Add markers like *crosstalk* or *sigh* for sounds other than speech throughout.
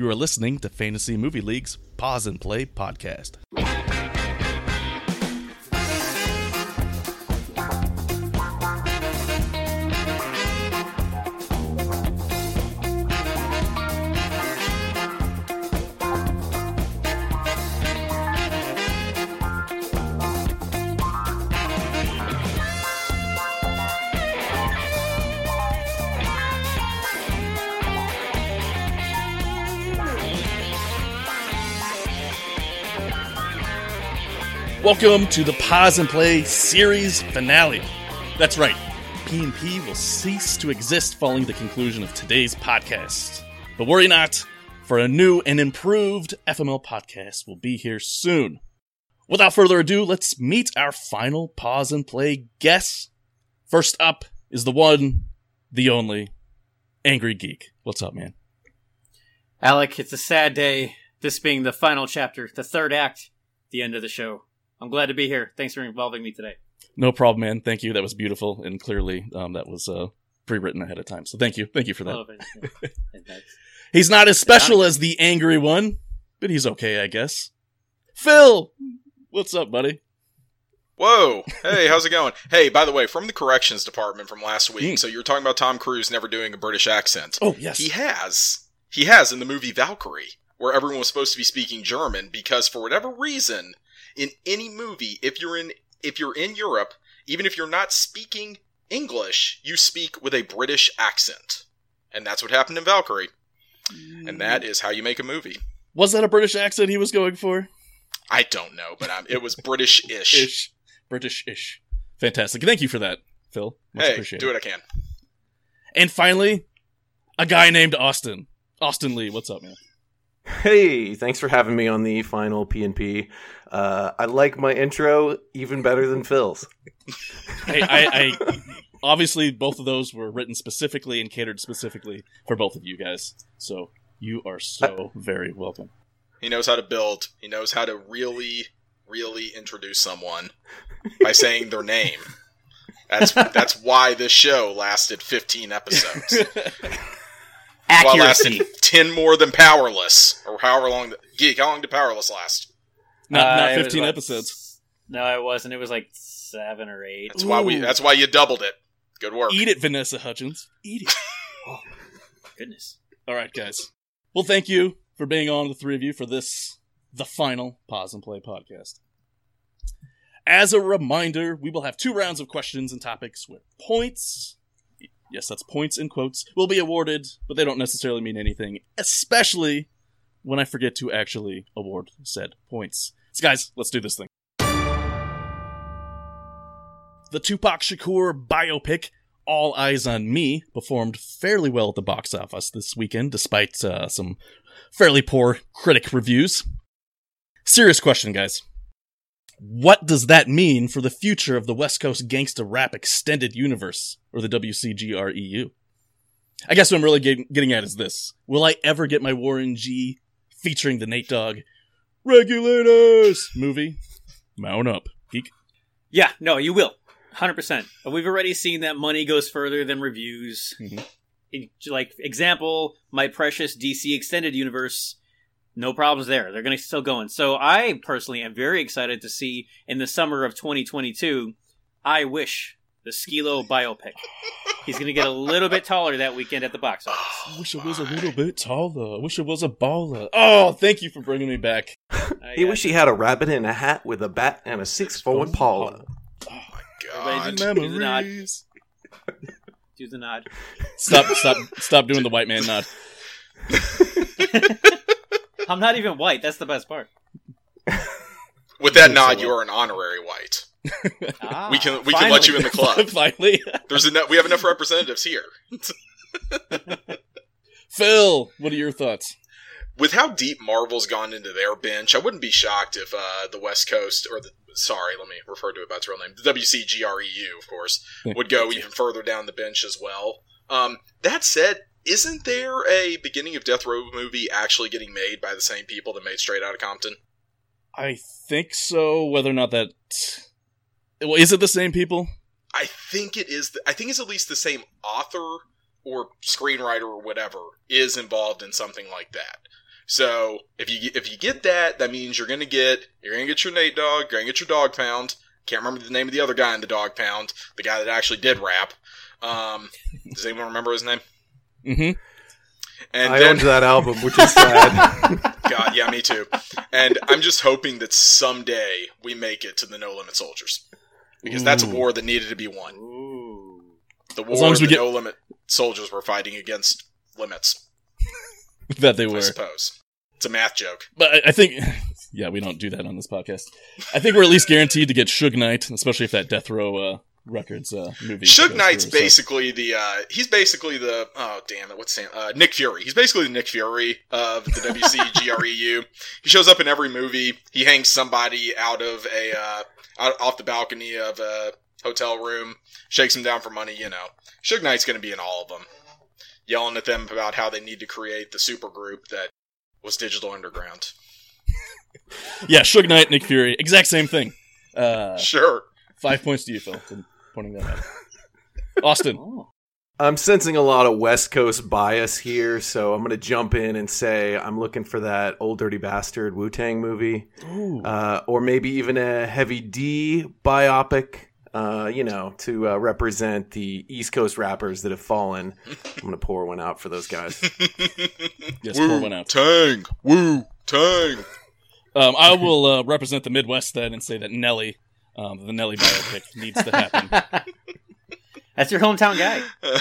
You are listening to Fantasy Movie League's Pause and Play podcast. Welcome to the Pause and Play series finale. That's right, P&P will cease to exist following the conclusion of today's podcast. But worry not, for a new and improved FML podcast will be here soon. Without further ado, let's meet our final Pause and Play guest. First up is the one, the only, Angry Geek. What's up, man? Alec, it's a sad day. This being the final chapter, the third act, the end of the show. I'm glad to be here. Thanks for involving me today. No problem, man. Thank you. That was beautiful, and clearly um, that was uh, pre-written ahead of time. So thank you, thank you for that. Oh, but- *laughs* and that's- He's not as special as the angry one, but he's okay, I guess. Phil, what's up, buddy? Whoa! Hey, how's it going? Hey, by the way, from the corrections department from last week. Hmm. So you're talking about Tom Cruise never doing a British accent. Oh yes, He has. He has in the movie Valkyrie, where everyone was supposed to be speaking German because for whatever reason, in any movie, if you're in if you're in Europe, even if you're not speaking English, you speak with a British accent. And that's what happened in Valkyrie. And that is how you make a movie. was that a British accent he was going for? I don't know, but um, it was British-ish. Ish, British-ish. Fantastic. Thank you for that, Phil. Much Hey, appreciated. do what I can. And finally, a guy named Austin. Austin Lee, what's up, man? Hey, thanks for having me on the final P&P. Uh, I like my intro even better than Phil's. Hey, I, I obviously both of those were written specifically and catered specifically for both of you guys. So you are so very welcome. He knows how to build. He knows how to really, really introduce someone by saying their name. That's that's why this show lasted 15 episodes. Well, *laughs* it Accuracy. lasted 10 more than Powerless, or however long. The, Geek, how long did Powerless last? Not, Uh, not 15 like- episodes. No, it wasn't. It was like seven or eight. That's why we. That's why you doubled it. Good work. Eat it, Vanessa Hutchins. Eat it. *laughs* Goodness. All right, guys. Well, thank you for being on, the three of you, for this, the final Pause and Play podcast. As a reminder, we will have two rounds of questions and topics with points, yes, that's points in quotes, will be awarded, but they don't necessarily mean anything, especially when I forget to actually award said points. So, guys, let's do this thing. The Tupac Shakur biopic all Eyez on Me performed fairly well at the box office this weekend, despite uh, some fairly poor critic reviews. Serious question, guys. What does that mean for the future of the West Coast Gangsta Rap Extended Universe, or the WCGREU? I guess what I'm really getting, at is this. Will I ever get my Warren G featuring the Nate Dogg Regulators movie? Mount up. Geek. Yeah, no, you will. 100%. We've already seen that money goes further than reviews. Mhm. In- like, example, my precious DC Extended Universe, no problems there. They're going to still going. So I personally am very excited to see in the summer of 2022, I Wish, the Skee-Lo biopic. He's going to get a little bit taller that weekend at the box office. *gasps* I wish I was a little bit taller. I wish I was a baller. Oh, thank you for bringing me back. He wish he had a rabbit in a hat with a bat and a six foot Oh my God. Do the nod. Memories. do the nod. Stop! Stop! Stop doing the white man nod. *laughs* I'm not even white. That's the best part. With that nod, you are an honorary white. Ah, We can we can let you in the club. *laughs* Finally, There's enough. We have enough representatives here. *laughs* Phil. What are your thoughts? With how deep Marvel's gone into their bench, I wouldn't be shocked if uh, the West Coast or the sorry, let me refer to it by its real name, the WCGREU, of course, would go even further down the bench as well. Um, that said, isn't there a beginning of Death Row movie actually getting made by the same people that made Straight Outta Compton? I think so. Whether or not that, well, is it the same people? I think it is. The, I think it's at least the same author or screenwriter or whatever is involved in something like that. So if you if you get that, that means you're gonna get you're gonna get your Nate Dogg, you're gonna get your Dogg Pound. Can't remember the name of the other guy in the Dogg Pound, the guy that actually did rap. Um, does anyone remember his name? Mm-hmm. And I then, owned that album, which is sad. *laughs* God, yeah, me too. And I'm just hoping that someday we make it to the No Limit Soldiers because that's a war that needed to be won. Ooh. The As long war as we the get- No Limit Soldiers were fighting against limits. *laughs* That they were. I suppose it's a math joke. But I- I think, *laughs* yeah, we don't do that on this podcast. I think we're at least guaranteed to get Suge Knight, especially if that Death Row uh, Records uh, movie. Suge Knight's through, so- basically the uh he's basically the oh damn it what's name uh Nick Fury he's basically the Nick Fury of the WC GREU he shows up in every movie he hangs somebody out of a uh out off the balcony of a hotel room shakes them down for money you know Suge Knight's gonna be in all of them yelling at them about how they need to create the super group that was Digital Underground *laughs* Yeah, Suge Knight, Nick Fury, exact same thing. Uh, sure five points to you, Phil, for pointing that out. Austin, Oh. I'm sensing a lot of West Coast bias here, so I'm going to jump in and say I'm looking for that Old Dirty Bastard Wu Tang movie, uh, or maybe even a Heavy D biopic. Uh, you know, to uh, represent the East Coast rappers that have fallen. I'm going to pour one out for those guys. *laughs* Yes, pour one out. Tang Woo Tang um, I will uh, represent the Midwest then and say that Nelly, um, the Nelly biopic, needs to happen. *laughs* That's your hometown guy. *laughs*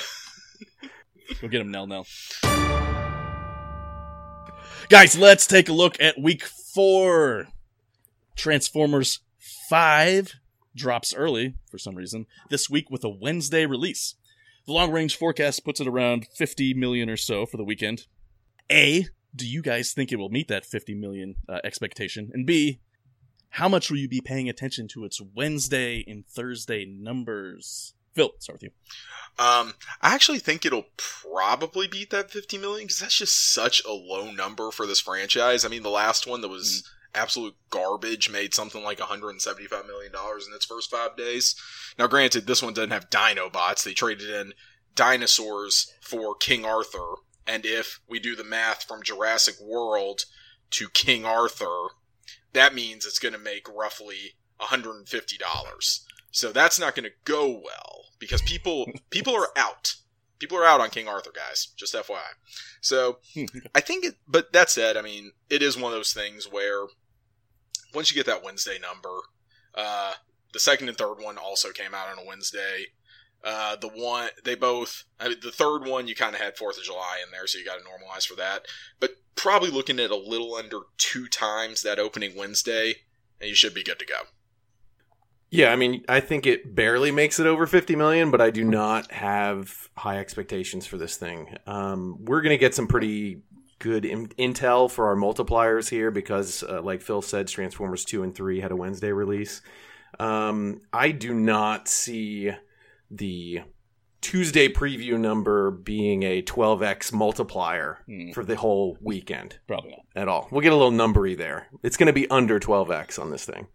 Go get him, Nell Nell. Guys, let's take a look at week four. Transformers 5 drops early for some reason this week with a Wednesday release. The long range forecast puts it around 50 million or so for the weekend. A, do you guys think it will meet that 50 million uh, expectation? And B, how much will you be paying attention to its Wednesday and Thursday numbers? Phil, start with you. Um, I actually think it'll probably beat that 50 million because that's just such a low number for this franchise. I mean, the last one that was absolute garbage made something like 175 million dollars in its first five days. Now, granted, this one doesn't have Dinobots; they traded in dinosaurs for King Arthur. And if we do the math from Jurassic World to King Arthur, that means it's going to make roughly $150. So that's not going to go well because people *laughs* people are out. People are out on King Arthur, guys. Just FYI. So *laughs* I think it. But that said, I mean, it is one of those things where once you get that Wednesday number, uh, the second and third one also came out on a Wednesday. Uh, the one they both, I mean, the third one you kind of had Fourth of July in there, so you got to normalize for that. But probably looking at a little under two times that opening Wednesday, and you should be good to go. Yeah, I mean, I think it barely makes it over 50 million, but I do not have high expectations for this thing. Um, we're going to get some pretty good in- intel for our multipliers here because, uh, like Phil said, Transformers 2 and 3 had a Wednesday release. Um, I do not see the Tuesday preview number being a 12x multiplier Hmm. for the whole weekend Probably not. at all. We'll get a little numbery there. It's going to be under 12x on this thing.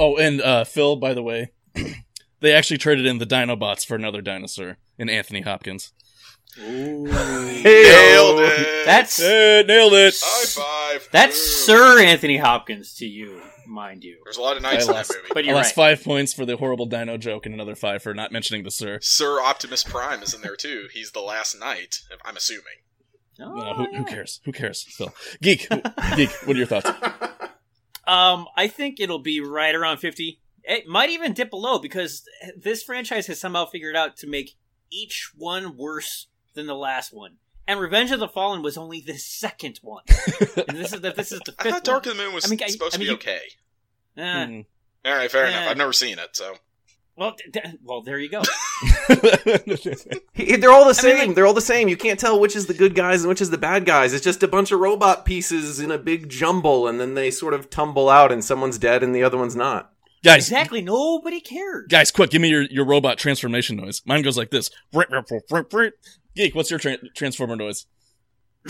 Oh, and uh, Phil, by the way, *clears throat* they actually traded in the Dinobots for another dinosaur in Anthony Hopkins. Ooh. Nailed it. That's Eh, nailed it. high five. that's Ooh. Sir Anthony Hopkins to you, mind you. There's a lot of knights I in that movie. But you're lost right. five points for the horrible dino joke and another five for not mentioning the sir. Sir Optimus Prime is in there too. He's the last knight. I'm assuming. Oh, No, who, yeah. who cares? Who cares? Phil, geek, geek. What are your thoughts? *laughs* Um, I think it'll be right around 50. It might even dip below because this franchise has somehow figured out to make each one worse than the last one. And Revenge of the Fallen was only the second one. *laughs* and this is the, this is the I fifth thought Dark one. of the Moon was I mean, supposed I to mean, be you- okay. Eh, Mm. All right, fair Eh. enough. I've never seen it, so well, d- d- well, there you go. *laughs* They're all the I mean, same. like- They're all the same. You can't tell which is the good guys and which is the bad guys. It's just a bunch of robot pieces in a big jumble, and then they sort of tumble out, and someone's dead and the other one's not. guys, Exactly. Nobody cared. guys, quick! Give me your, your robot transformation noise. Mine goes like this. Geek, what's your tra- transformer noise? *laughs* *laughs*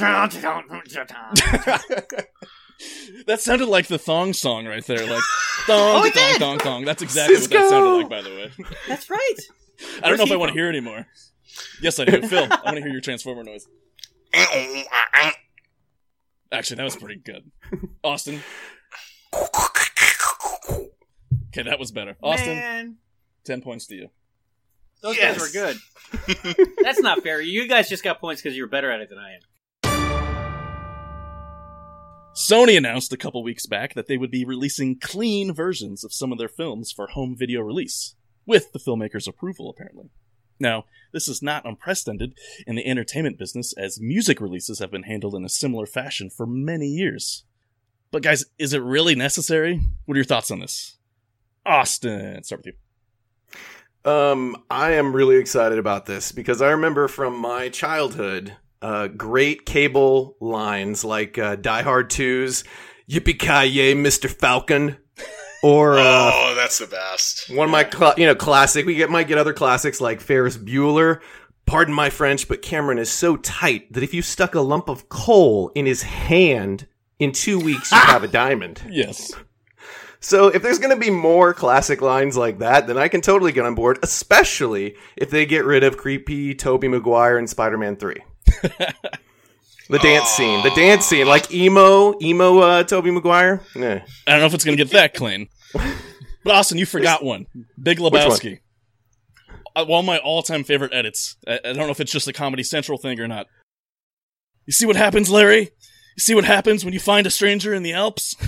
that sounded like the thong song right there. Like *laughs* thong, Oh, thong, thong, thong. That's exactly what that sounded like, by the way. That's right. I don't know if he I want to hear it anymore. Yes, I do. *laughs* Phil, I want to hear your transformer noise. Actually, that was pretty good. Austin. Okay, that was better. Austin, Man, 10 points to you. those Yes. guys were good. *laughs* That's not fair. You guys just got points because you're better at it than I am. Sony announced a couple weeks back that they would be releasing clean versions of some of their films for home video release, with the filmmaker's approval, apparently. Now, this is not unprecedented in the entertainment business, as music releases have been handled in a similar fashion for many years. But, guys, is it really necessary? What are your thoughts on this? Austin, start with you. Um, I am really excited about this because I remember from my childhood, uh, great cable lines like uh, Die Hard 2's "Yippee ki yay, Mister Falcon," or uh, oh, that's the best. one of my cla- you know classic. We get might get other classics like Ferris Bueller. Pardon my French, but Cameron is so tight that if you stuck a lump of coal in his hand in two weeks, you'd have a *laughs* diamond. Yes. So if there's going to be more classic lines like that, then I can totally get on board, especially if they get rid of creepy Tobey Maguire in Spider-Man 3. The dance scene, the dance scene, like emo, emo uh, Tobey Maguire. Yeah. I don't know if it's going to get that clean. *laughs* But Austin, you forgot one. Big Lebowski. Uh, one of my all-time favorite edits. I, don't know if it's just a Comedy Central thing or not. You see what happens, Larry? You see what happens when you find a stranger in the Alps? *laughs*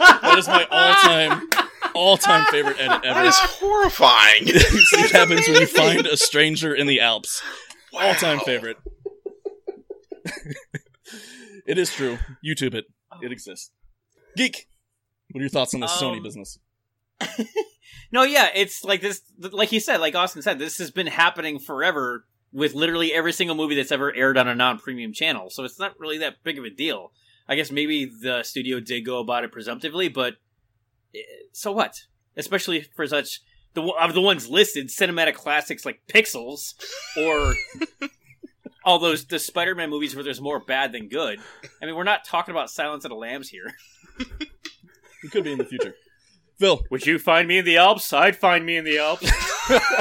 that is my all-time, all-time favorite edit ever. is horrifying. *laughs* see what happens when you find a stranger in the Alps? All-time favorite. *laughs* it is true. YouTube it. It exists. Geek. What are your thoughts on this Sony Um, business? *laughs* No, yeah, it's like this. Like you said, like Austin said, this has been happening forever with literally every single movie that's ever aired on a non-premium channel. So it's not really that big of a deal. I guess maybe the studio did go about it presumptively, but eh, so what? Especially for such the of the ones listed, cinematic classics like Pixels or *laughs* all those the Spider-Man movies where there's more bad than good. I mean, we're not talking about Silence of the Lambs here. It could be in the future. Phil. Would you find me in the Alps? I'd find me in the Alps. *laughs*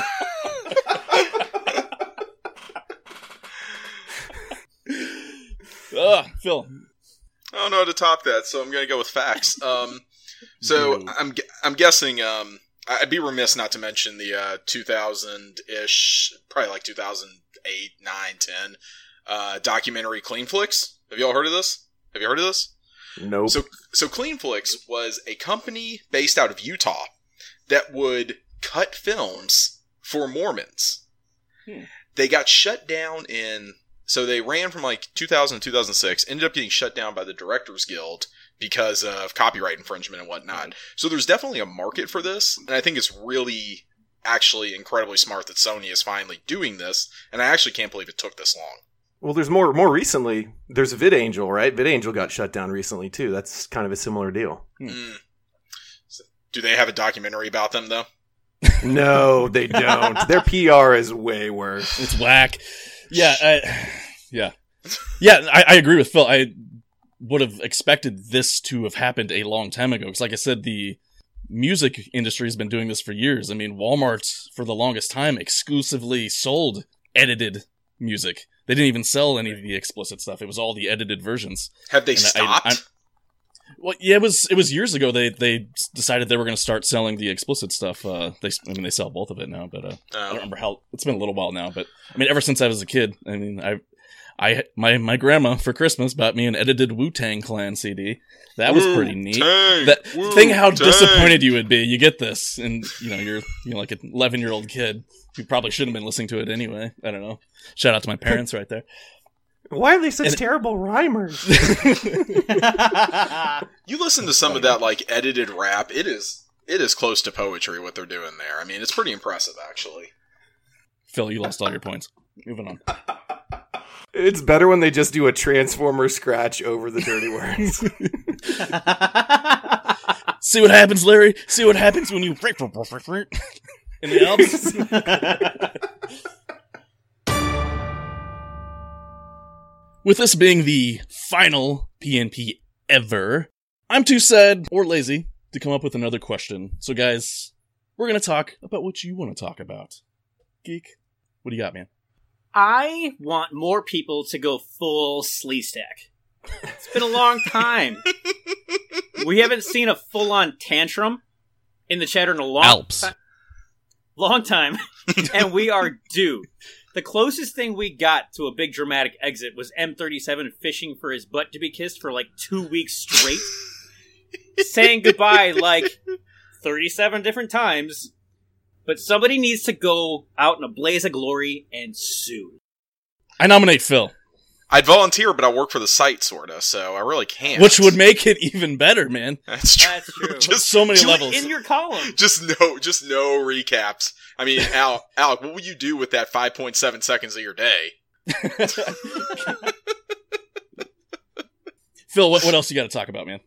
Ah, Phil. I don't know how to top that, so I'm going to go with facts. Um, so I'm I'm guessing um, I- I'd be remiss not to mention the uh, 2000 ish, probably like 2008, 9, 10 uh, documentary Clean Flicks. Have you all heard of this? Have you heard of this? Nope. So so Clean Flicks was a company based out of Utah that would cut films for Mormons. Hmm. They got shut down in so they ran from like 2000 to 2006, ended up getting shut down by the Directors Guild because of copyright infringement and whatnot. So there's definitely a market for this, and I think it's really actually incredibly smart that Sony is finally doing this, and I actually can't believe it took this long. well, there's more. More recently, there's VidAngel, right? VidAngel got shut down recently too. That's kind of a similar deal. Mm. So, do they have a documentary about them though? *laughs* No, they don't. Their PR is way worse. It's whack. Yeah, I, yeah, yeah. I, I agree with Phil. I would have expected this to have happened a long time ago. Because, like I said, the music industry has been doing this for years. I mean, Walmart for the longest time exclusively sold edited music. They didn't even sell any of the explicit stuff. It was all the edited versions. Have they And I- stopped? I- Well, yeah, it was it was years ago. They they decided they were going to start selling the explicit stuff. Uh, they I mean they sell both of it now, but uh, I don't Um, remember how. It's been a little while now, but I mean, ever since I was a kid, I mean, I, I, my my grandma for Christmas bought me an edited Wu Tang Clan CD. That was pretty neat. Wu-Tang, That think how Wu-Tang. disappointed you would be. You get this, and you know you're you know like an 11 year old kid You probably shouldn't have been listening to it anyway. I don't know. Shout out to my parents right there. Why are they such And- terrible rhymers? *laughs* *laughs* You listen to some of that like edited rap. It is it is close to poetry what they're doing there. I mean, it's pretty impressive actually. Phil, you lost all your points. Moving on. *laughs* It's better when they just do a transformer scratch over the dirty words. *laughs* See what happens, Larry. See what happens when you break for breakfast in the Alps. With this being the final PNP ever, I'm too sad or lazy to come up with another question. So, guys, we're going to talk about what you want to talk about. Geek, what do you got, man? I want more people to go full Sleestack. It's been a long time. *laughs* we haven't seen a full on tantrum in the chatter in a long Alps. ti- long time, *laughs* and we are due. The closest thing we got to a big dramatic exit was M37 fishing for his butt to be kissed for like two weeks straight, saying goodbye like 37 different times. But somebody needs to go out in a blaze of glory and sue. I nominate Phil, I'd volunteer, but I work for the site, sorta, so I really can't. which would make it even better, man. *laughs* That's true. That's true. *laughs* Just so many Do it levels. in your column. just no, just no recaps. I mean, *laughs* Al, Alec, what will you do with that 5.7 seconds of your day? Phil, what, what else you got to talk about, man?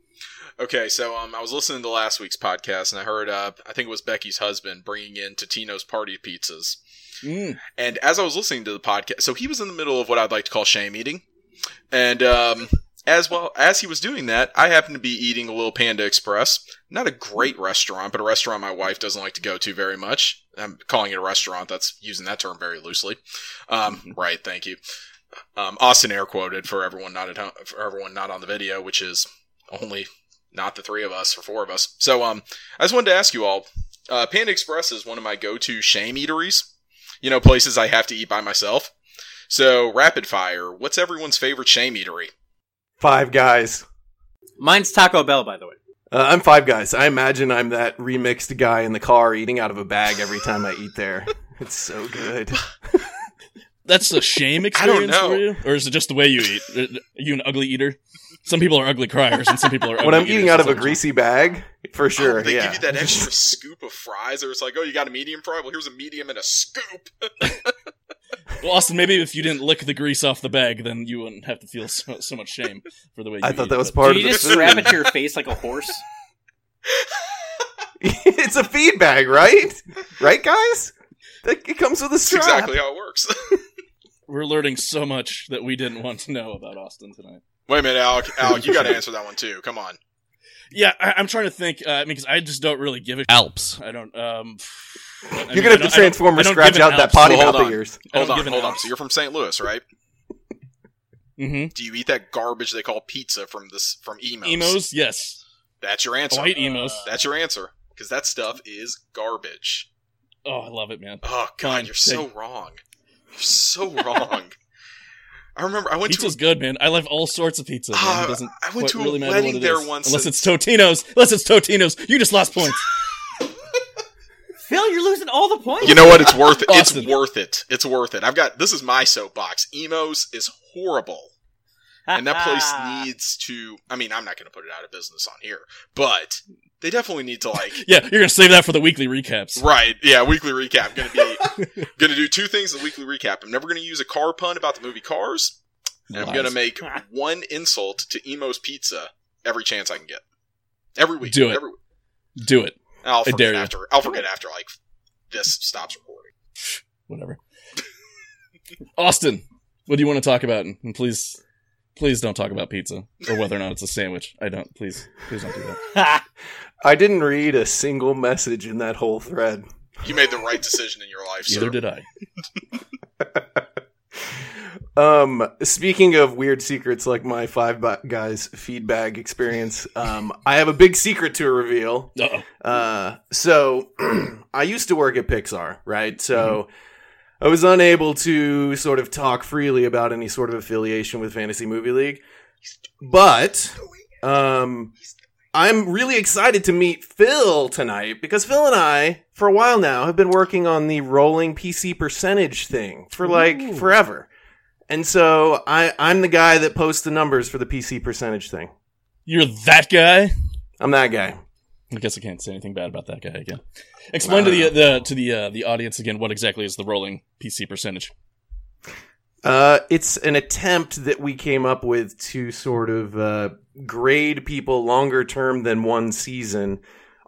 Okay, so um, I was listening to last week's podcast, and I heard, uh, I think it was Becky's husband bringing in Totino's party pizzas. Mm. And as I was listening to the podcast, so he was in the middle of what I'd like to call shame eating, and um, as well as he was doing that, I happened to be eating a little Panda Express. Not a great restaurant, but a restaurant my wife doesn't like to go to very much. I'm calling it a restaurant. That's using that term very loosely. Um, right. Thank you. Um, Austin air quoted for everyone not at home, for everyone not on the video, which is only not the three of us or four of us. So, um, I just wanted to ask you all. Uh, Panda Express is one of my go-to shame eateries. You know, places I have to eat by myself. So, rapid fire. What's everyone's favorite shame eatery? Five guys. Mine's Taco Bell, by the way. Uh, I'm five guys. I imagine I'm that remixed guy in the car eating out of a bag every time I eat there. *laughs* It's so good. *laughs* That's a shame *laughs* experience for you, or is it just the way you eat? Are you an ugly eater? Some people are ugly criers, and some people are. *laughs* when I'm eating out of a so- greasy bag, for oh, sure. Oh, they yeah. give you that *laughs* extra scoop of fries, or it's like, oh, you got a medium fry? Well, here's a medium and a scoop. Well, Austin, maybe if you didn't lick the grease off the bag, then you wouldn't have to feel so, so much shame for the way. You I thought eat, that was but- part Do of you the just food. strap it to your face like a horse? it's a feed bag, right? Right, guys? It comes with a That's strap. exactly how it works. We're learning so much that we didn't want to know about Austin tonight. Wait a minute, Alec. *laughs* Alec, you got to answer that one too. Come on. Yeah, I, I'm trying to think. Uh, I mean, because I just don't really give a Alps. I don't. Um, I You're I gonna have I to don't- transform I scratch give an out that potty Well, mouth of yours. Hold on, hold on. So you're from St. Louis, right? Mm-hmm. Do you eat that garbage they call pizza from this from Imo's? Imo's, yes. That's your answer. White emos. That's your answer. Because that stuff is garbage. Oh, I love it, man. Oh God, Fine, you're so wrong. You're *laughs* so wrong. I remember I went to Pizza's to good, man. I love all sorts of pizza. Man. Ah, it doesn't I went to a really matter wedding what it there is. once Unless it's Totino's. Unless it's Totino's. You just lost points. *laughs* Phil, you're losing all the points. You know what? It's worth it. Austin. It's worth it. It's worth it. I've got this is my soapbox. Imo's is horrible. And that place *laughs* needs to I mean, I'm not gonna put it out of business on here, but they definitely need to like *laughs* yeah, you're gonna save that for the weekly recaps. Right, yeah, weekly recap. Gonna be *laughs* gonna do two things in the weekly recap. I'm never gonna use a car pun about the movie Cars. And I'm gonna make one insult to Imo's Pizza every chance I can get. Every week. Do it. Every, Do it. I'll forget dare you. after I'll forget after like this stops recording. Whatever. Austin, what do you want to talk about? And please, please don't talk about pizza or whether or not it's a sandwich. I don't. Please, please don't do that. *laughs* I didn't read a single message in that whole thread. You made the right decision in your life, sir. Did I. *laughs* Um, speaking of weird secrets like my five ba- guys feedback experience, um, I have a big secret to reveal. Uh-oh. Uh, so *clears throat* I used to work at Pixar, right? So I was unable to sort of talk freely about any sort of affiliation with Fantasy Movie League, but um, I'm really excited to meet Phil tonight because Phil and I, for a while now, have been working on the rolling PC percentage thing for like Ooh. forever. And so I, I'm the guy that posts the numbers for the PC percentage thing. You're that guy. I'm that guy. I guess I can't say anything bad about that guy again. Explain to the the to the uh, the audience again what exactly is the rolling PC percentage. Uh, it's an attempt that we came up with to sort of uh, grade people longer term than one season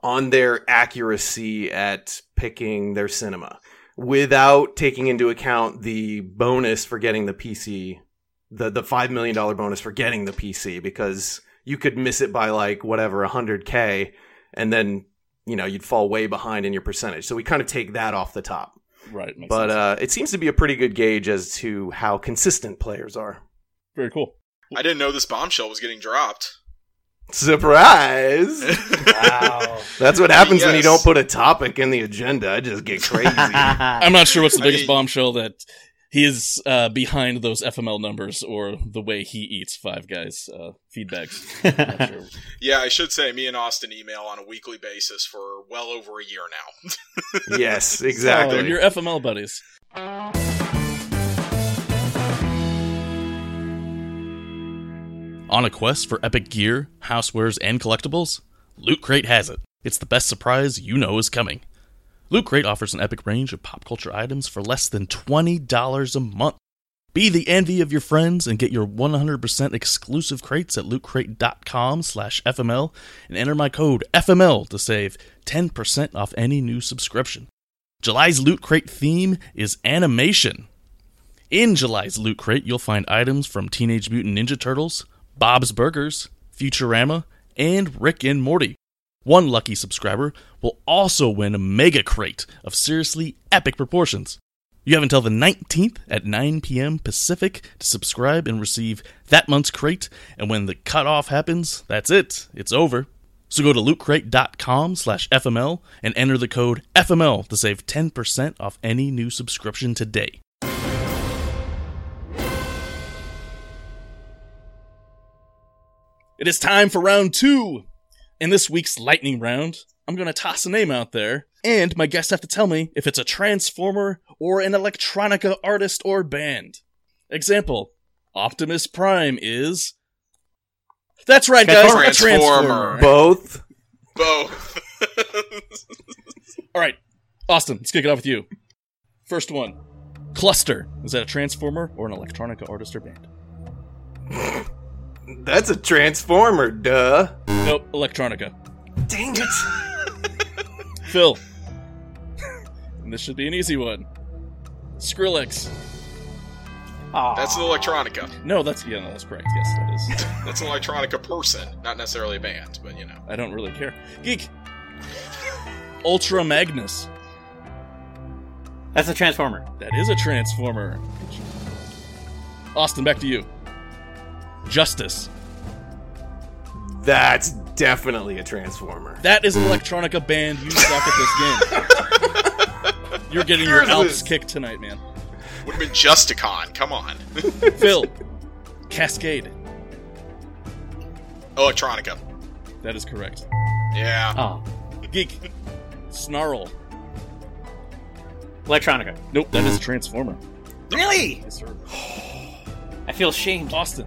on their accuracy at picking their cinema without taking into account the bonus for getting the PC, the the five million dollar bonus for getting the PC because you could miss it by like whatever hundred k, and then you know you'd fall way behind in your percentage. So we kind of take that off the top. Right. but sense. uh, it seems to be a pretty good gauge as to how consistent players are. very cool. I didn't know this bombshell was getting dropped. Surprise! *laughs* Wow. That's what happens when you don't put a topic in the agenda. I just get crazy. *laughs* I'm not sure what's the I biggest mean- bombshell that he is uh, behind those FML numbers or the way he eats Five Guys uh, feedbacks. *laughs* Sure. Yeah, I should say me and Austin email on a weekly basis for well over a year now. *laughs* yes, *laughs* So, exactly. you're FML buddies. On a quest for epic gear, housewares, and collectibles? Loot Crate has it. It's the best surprise you know is coming. Loot Crate offers an epic range of pop culture items for less than $20 a month. Be the envy of your friends and get your 100% exclusive crates at lootcrate.com slash FML and enter my code FML to save 10% off any new subscription. July's Loot Crate theme is animation. In July's Loot Crate, you'll find items from Teenage Mutant Ninja Turtles, Bob's Burgers, Futurama, and Rick and Morty. One lucky subscriber will also win a mega crate of seriously epic proportions. You have until the 19th at 9 p.m. Pacific to subscribe and receive that month's crate, and when the cutoff happens, that's it. It's over. So go to lootcrate.com slash FML and enter the code FML to save 10% off any new subscription today. It is time for round two. In this week's lightning round, I'm going to toss a name out there, and my guests have to tell me if it's a Transformer or an electronica artist or band. Example Optimus Prime is. That's right, guys, a Transformer. Transformer. Both. Both. *laughs* All right, Austin, let's kick it off with you. First one Cluster. Is that a Transformer or an electronica artist or band? *laughs* That's a transformer, duh. Nope, electronica. Dang it. *laughs* Phil. and this should be an easy one. Skrillex. Aw. That's an electronica. No, that's yeah, no, that's correct. Yes, that is. *laughs* That's an electronica person, not necessarily a band, but you know. I don't really care. Geek. Ultra Magnus. That's a transformer. That is a Transformer. Austin, back to you. Justice. That's definitely a transformer. That is an electronica band. You suck at this game. *laughs* You're getting your Yours Alps kicked tonight, man. Would have been Justicon. Come on. *laughs* Phil. Cascade. electronica. That is correct. Yeah. Oh. Geek. Snarl. Electronica. Nope, that is a Transformer. Really? Yes, sir. I feel shamed. Austin.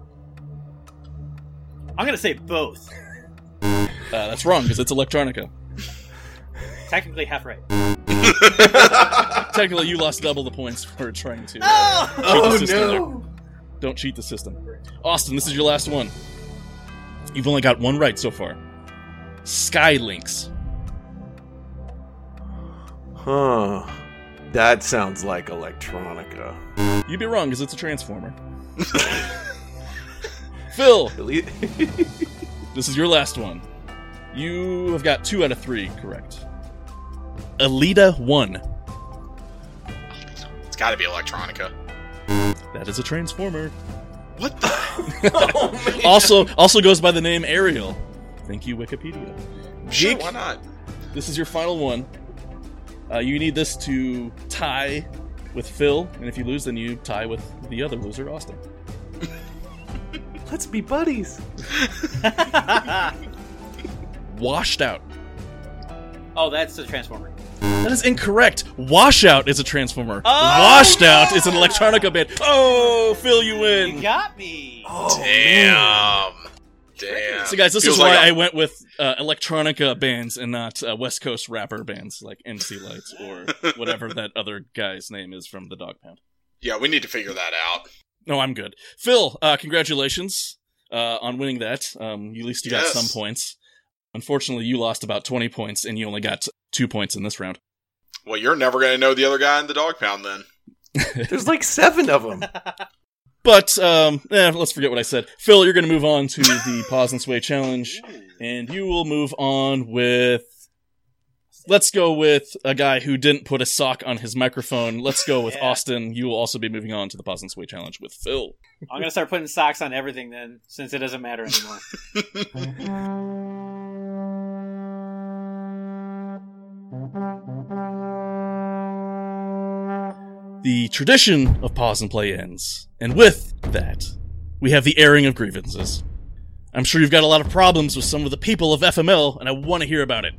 I'm gonna say both. Uh, that's wrong because it's electronica. Technically half right. *laughs* Technically, you lost double the points for trying to. Oh! cheat Oh, the system no. there. Don't cheat the system. Austin, this is your last one. You've only got one right so far. Skylynx. Huh. That sounds like electronica. You'd be wrong because it's a Transformer. *laughs* Phil, *laughs* this is your last one. You have got two out of three correct. Elita-1. It's gotta be electronica. That is a Transformer. What the? *laughs* oh. Also, also goes by the name Ariel. Thank you, Wikipedia. Sure, Geek, why not? this is your final one. Uh, you need this to tie with Phil, and if you lose, then you tie with the other loser, Austin. Let's be buddies. *laughs* Washed out. oh, that's the transformer. That is incorrect. Washout is a Transformer. Oh, Washed out is an electronica band. Oh, fill you in. You got me. Oh, Damn. Damn. So, guys, this Feels is why like I a- went with uh, electronica bands and not uh, West Coast rapper bands like MC Lights or *laughs* whatever that other guy's name is from the Dogg Pound. Yeah, we need to figure that out. No, I'm good. Phil, uh, congratulations uh, on winning that. Um, at least you got some points. Unfortunately, you lost about 20 points, and you only got two points in this round. Well, you're never going to know the other guy in the Dogg Pound then. *laughs* There's like seven of them. *laughs* But um, eh, let's forget what I said. Phil, you're going to move on to the pause and sway challenge, and you will move on with. Let's go with a guy who didn't put a sock on his microphone. Let's go with *laughs* Yeah. Austin. You will also be moving on to the pause and sway challenge with Phil. I'm gonna start putting socks on everything then, since it doesn't matter anymore. *laughs* The tradition of pause and play ends, and with that, we have the airing of grievances. I'm sure you've got a lot of problems with some of the people of FML, and I want to hear about it.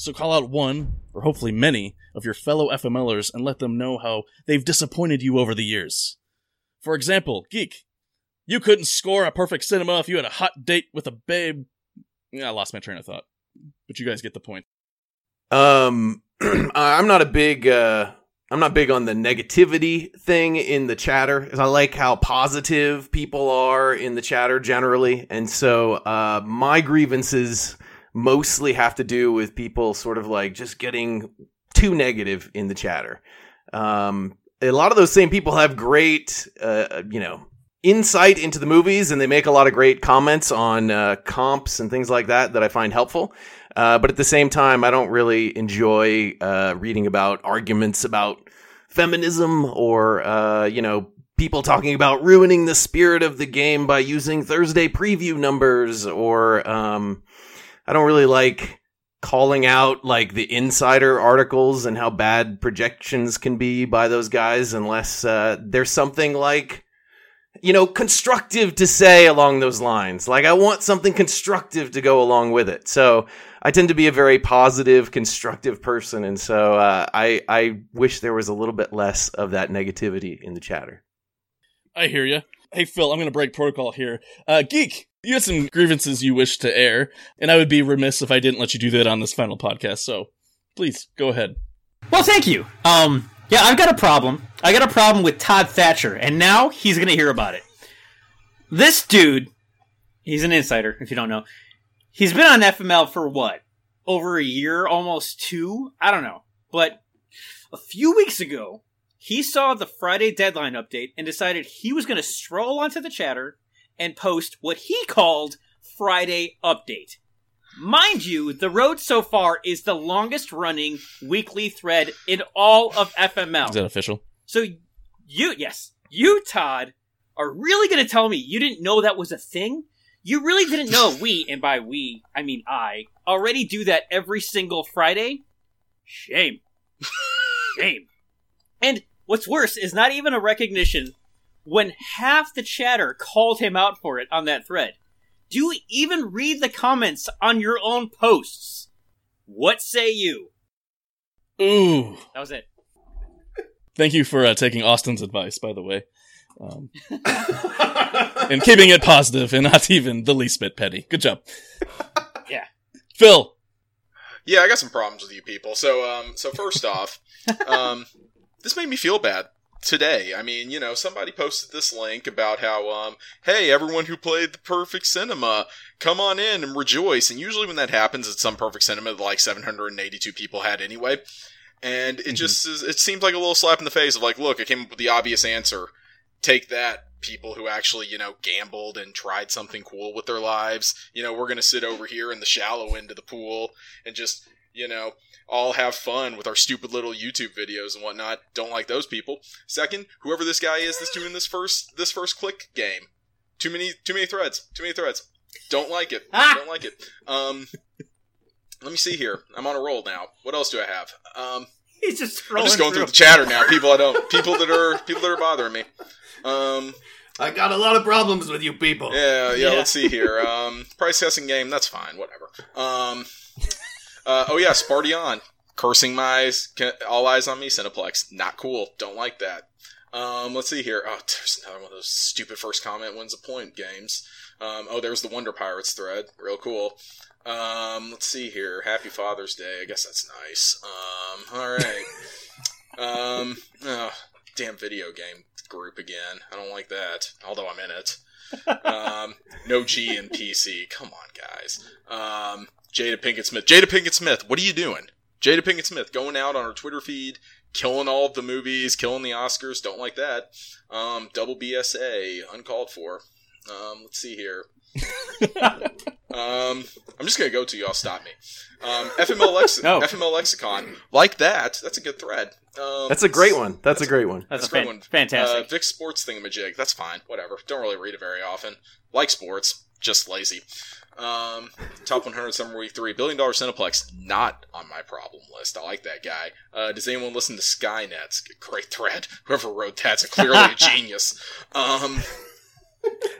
So call out one, or hopefully many, of your fellow FMLers and let them know how they've disappointed you over the years. For example, Geek, you couldn't score a perfect cinema if you had a hot date with a babe. Yeah, I lost my train of thought. But you guys get the point. Um, *clears throat* I'm not a big, uh, I'm not big on the negativity thing in the chatter. I like how positive people are in the chatter generally, and so uh, my grievances mostly have to do with people sort of like just getting too negative in the chatter. Um, a lot of those same people have great, uh, you know, insight into the movies, and they make a lot of great comments on uh, comps and things like that that I find helpful. Uh, but at the same time, I don't really enjoy uh, reading about arguments about feminism or, uh, you know, people talking about ruining the spirit of the game by using Thursday preview numbers or, um, I don't really like calling out like the insider articles and how bad projections can be by those guys unless uh, there's something like you know constructive to say along those lines. Like i want something constructive to go along with it. So i tend to be a very positive constructive person and so uh, i i wish there was a little bit less of that negativity in the chatter. I hear you. Hey, Phil, I'm going to break protocol here. Uh, Geek, you had some grievances you wish to air, and I would be remiss if I didn't let you do that on this final podcast, so please, go ahead. well, thank you. Um, yeah, I've got a problem. I got a problem with Todd Thatcher, and now he's gonna hear about it. This dude, he's an insider. If you don't know, he's been on FML for what? Over a year, almost two. I don't know, but a few weeks ago, he saw the Friday deadline update and decided he was going to stroll onto the chatter and post what he called Friday Update. Mind you, the road so far is the longest running weekly thread in all of FML. Is that official? So you, yes, you, Todd, are really going to tell me you didn't know that was a thing? You really didn't know *laughs* we, and by we, I mean I, already do that every single Friday? Shame. *laughs* Shame. And what's worse is not even a recognition when half the chatter called him out for it on that thread. Do you even read the comments on your own posts? What say you? Ooh. That was it. Thank you for uh, taking Austin's advice, by the way. Um, *laughs* and keeping it positive and not even the least bit petty. Good job. Yeah. Phil, Yeah, I got some problems with you people. So, um, so first off, um, this made me feel bad today. I mean, you know, somebody posted this link about how, um, hey, everyone who played the Perfect Cinema, come on in and rejoice. And usually when that happens, it's some Perfect Cinema that like 782 people had anyway. And it just is, it seems like a little slap in the face of like, look, I came up with the obvious answer. Take that, people who actually, you know, gambled and tried something cool with their lives. You know, we're going to sit over here in the shallow end of the pool and just, you know, all have fun with our stupid little YouTube videos and whatnot. Don't like those people. Second, whoever this guy is that's doing this first this first click game. Too many too many threads. Too many threads. Don't like it. Ah! Don't like it. Um let me see here. I'm on a roll now. What else do I have? Um He's just I'm just going through through. the chatter now. People I don't people that are people that are bothering me. Um i got a lot of problems with you people yeah, yeah, Yeah. let's see here. Um, price testing game, that's fine, whatever. Um, uh, oh yeah, Spartian. Cursing my eyes, all eyes on me, Cineplex. Not cool. Don't like that. Um, let's see here. Oh, there's another one of those stupid first comment wins a point games. Um, oh, there's the Wonder Pirates thread. Real cool. Um, let's see here. Happy Father's Day. I guess that's nice. Um, all right. *laughs* um, oh, damn video game group again. I don't like that. Although I'm in it. *laughs* Um, no G in PC. Come on, guys. Um, Jada Pinkett Smith. Jada Pinkett Smith. What are you doing? Jada Pinkett Smith going out on her Twitter feed, killing all of the movies, killing the Oscars. Don't like that. Um, double BSA, uncalled for. Um, let's see here. *laughs* um, I'm just gonna go to y'all. Stop me. Um, FML, lex- No. FML lexicon like that. That's a good thread. Um, That's a great one. That's a great one. That's, That's a a great fan- one. fantastic. Uh, Vic Sports thingamajig. That's fine. Whatever. Don't really read it very often. Like sports, just lazy. Um, top 100 Summer Week 3. Billion Dollar Cineplex. Not on my problem list. I like that guy. Uh, does anyone listen to Skynet? Great thread. *laughs* Whoever wrote that's clearly a *laughs* genius. Um,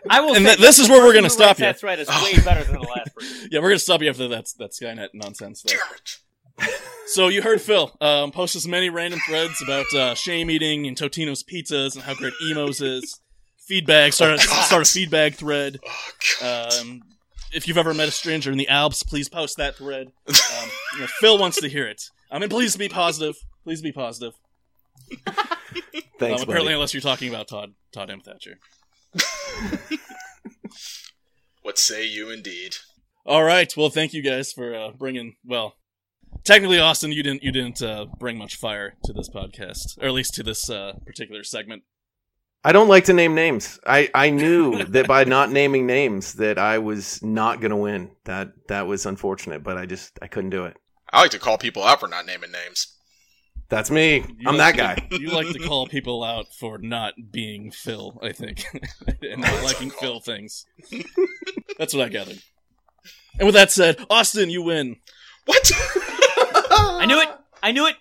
I will. And say th- this is where we're gonna stop you. That thread is *laughs* way better than the last person. Yeah, we're gonna stop you after that that Skynet nonsense. Though. damn it. So you heard Phil um, post as many random threads about uh, shame eating and Totino's pizzas and how great Imo's is. Feedback. Start a, Oh, God. start a feedback thread. Oh, God. Um, if you've ever met a stranger in the Alps, please post that thread. Um, you know, Phil wants to hear it. I mean, please be positive. Please be positive. Thanks, um, apparently, buddy. unless you're talking about Todd Todd M. Thatcher. *laughs* what say you indeed? All right. Well, thank you guys for uh, bringing. Well, technically, Austin, you didn't you didn't uh, bring much fire to this podcast, or at least to this uh, particular segment. I don't like to name names. I, I knew *laughs* that by not naming names that I was not going to win. That that was unfortunate, but I just I couldn't do it. I like to call people out for not naming names. That's me. You I'm like that to- guy. *laughs* You like to call people out for not being Phil, I think, *laughs* and not liking Phil things. That's what I gathered. And with that said, Austin, you win. What? I knew it. I knew it.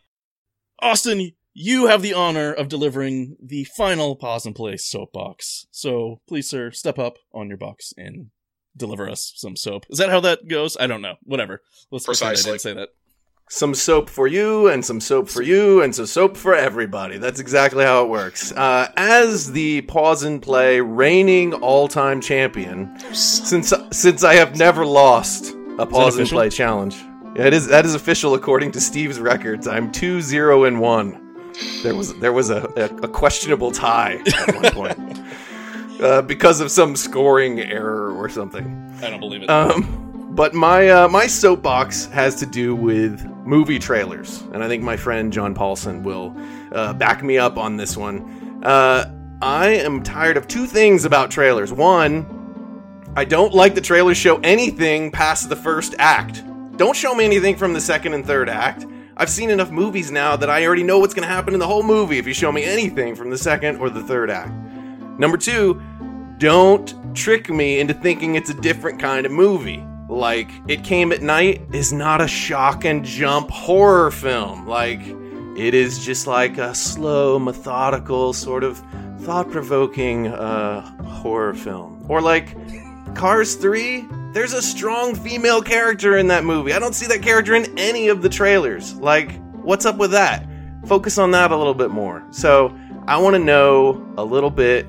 Austin, you have the honor of delivering the final pause and play soapbox. So please, sir, step up on your box and deliver us some soap. Is that how that goes? I don't know. Whatever. Let's pretend I Precisely. didn't say that. some soap for you and some soap for you and some soap for everybody. That's exactly how it works. Uh, as the pause and play reigning all-time champion, since since I have never lost a pause and play challenge. Yeah, it is that is official according to Steve's records. I'm 2-0 and 1. There was there was a, a, a questionable tie at one *laughs* point. Uh, because of some scoring error or something. I don't believe it. Um, but my uh, my soapbox has to do with movie trailers, and I think my friend John Paulson will uh, back me up on this one. Uh, I am tired of two things about trailers. One, I don't like the trailers show anything past the first act. Don't show me anything from the second and third act. I've seen enough movies now that I already know what's going to happen in the whole movie if you show me anything from the second or the third act. Number two, don't trick me into thinking it's a different kind of movie. Like, It Came at Night is not a shock and jump horror film. Like, it is just like a slow, methodical, sort of thought provoking uh, horror film. Or like Cars 3, there's a strong female character in that movie. I don't see that character in any of the trailers. Like, what's up with that? Focus on that a little bit more. So, I want to know a little bit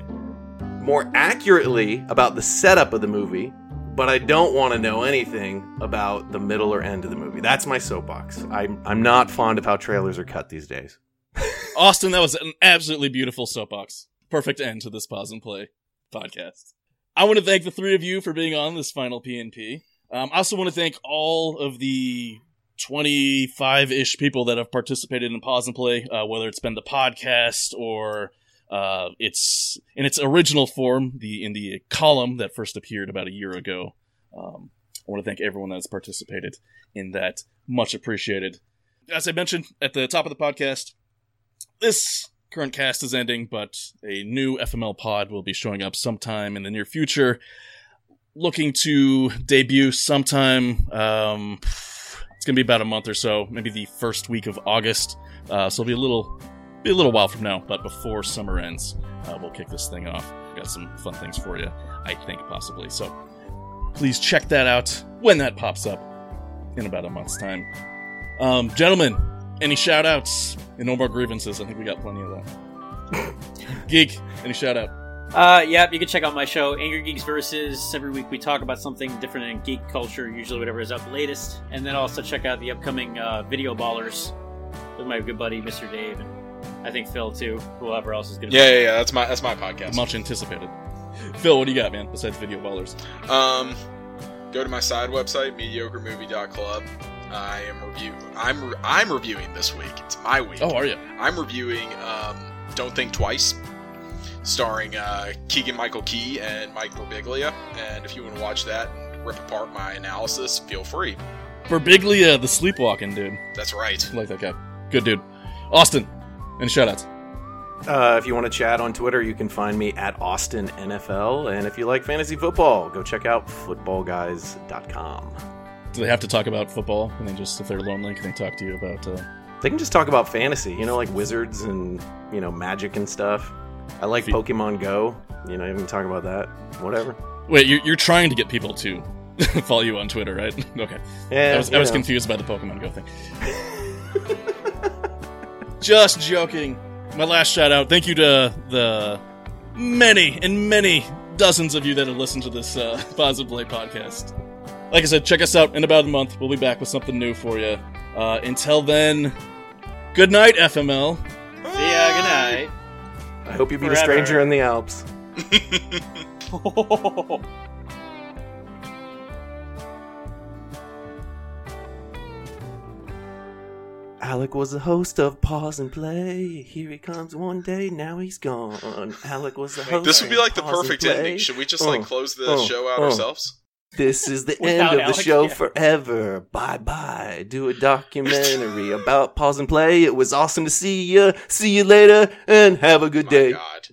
more accurately about the setup of the movie, but I don't want to know anything about the middle or end of the movie. That's my soapbox. I'm, I'm not fond of how trailers are cut these days. Austin, that was an absolutely beautiful soapbox. Perfect end to this pause and play podcast. I want to thank the three of you for being on this final PNP. Um, I also want to thank all of the 25 ish people that have participated in pause and play, uh, whether it's been the podcast or uh, it's in its original form, the in the column that first appeared about a year ago. Um, I want to thank everyone that's participated in that. Much appreciated. As I mentioned at the top of the podcast, this current cast is ending, but a new FML pod will be showing up sometime in the near future. Looking to debut sometime. Um, it's gonna be about a month or so, maybe the first week of August. Uh, so it'll be a little, be a little while from now, but before summer ends, uh, we'll kick this thing off. Got some fun things for you, I think possibly. So please check that out when that pops up in about a month's time. Um, gentlemen, any shout outs and no more grievances? I think we got plenty of that. Geek, any shout out? Uh, yep, you can check out my show, Angry Geeks Versus. Every week we talk about something different in geek culture, usually whatever is up latest. And then also check out the upcoming uh, Video Ballers with my good buddy, Mr. Dave, and I think Phil too, whoever else is going to Yeah, yeah, yeah. That's my that's my podcast. Much anticipated. Phil, what do you got, man? Besides video ballers, Um, go to my side website, mediocremovie.club. I am review. I'm I'm reviewing this week. It's my week. oh, are you? I'm reviewing um, Don't Think Twice, starring uh, Keegan Michael Key and Mike Birbiglia. And if you want to watch that and rip apart my analysis, feel free. Birbiglia, the sleepwalking dude. That's right. I like that guy. Good dude. Austin, and shoutouts? Uh, if you want to chat on Twitter, you can find me at Austin NFL. And if you like fantasy football, go check out footballguys.com. Do they have to talk about football? Can they just, if they're lonely, can they talk to you about? Uh... They can just talk about fantasy, you know, like wizards and, you know, magic and stuff. I like Fe- Pokemon Go. You know, you can talk about that. Whatever. Wait, you're, you're trying to get people to *laughs* follow you on Twitter, right? *laughs* okay. Yeah, I was, I was confused by the Pokemon Go thing. *laughs* Just joking. My last shout out. Thank you to the many and many dozens of you that have listened to this uh, Positive Play podcast. Like I said, check us out in about a month. We'll be back with something new for you. Uh, until then, good night, FML. See ya, good night. I hope you beat a stranger in the Alps. *laughs* Alec was the host of Pause and Play. Here he comes one day, now he's gone. Alec was the host. This would be like the perfect ending. Should we just Oh, like close the oh, show out oh. ourselves? This is the *laughs* end of the show yeah. forever. Bye bye. Do a documentary about Pause and Play. It was awesome to see you. See you later and have a good My day. God.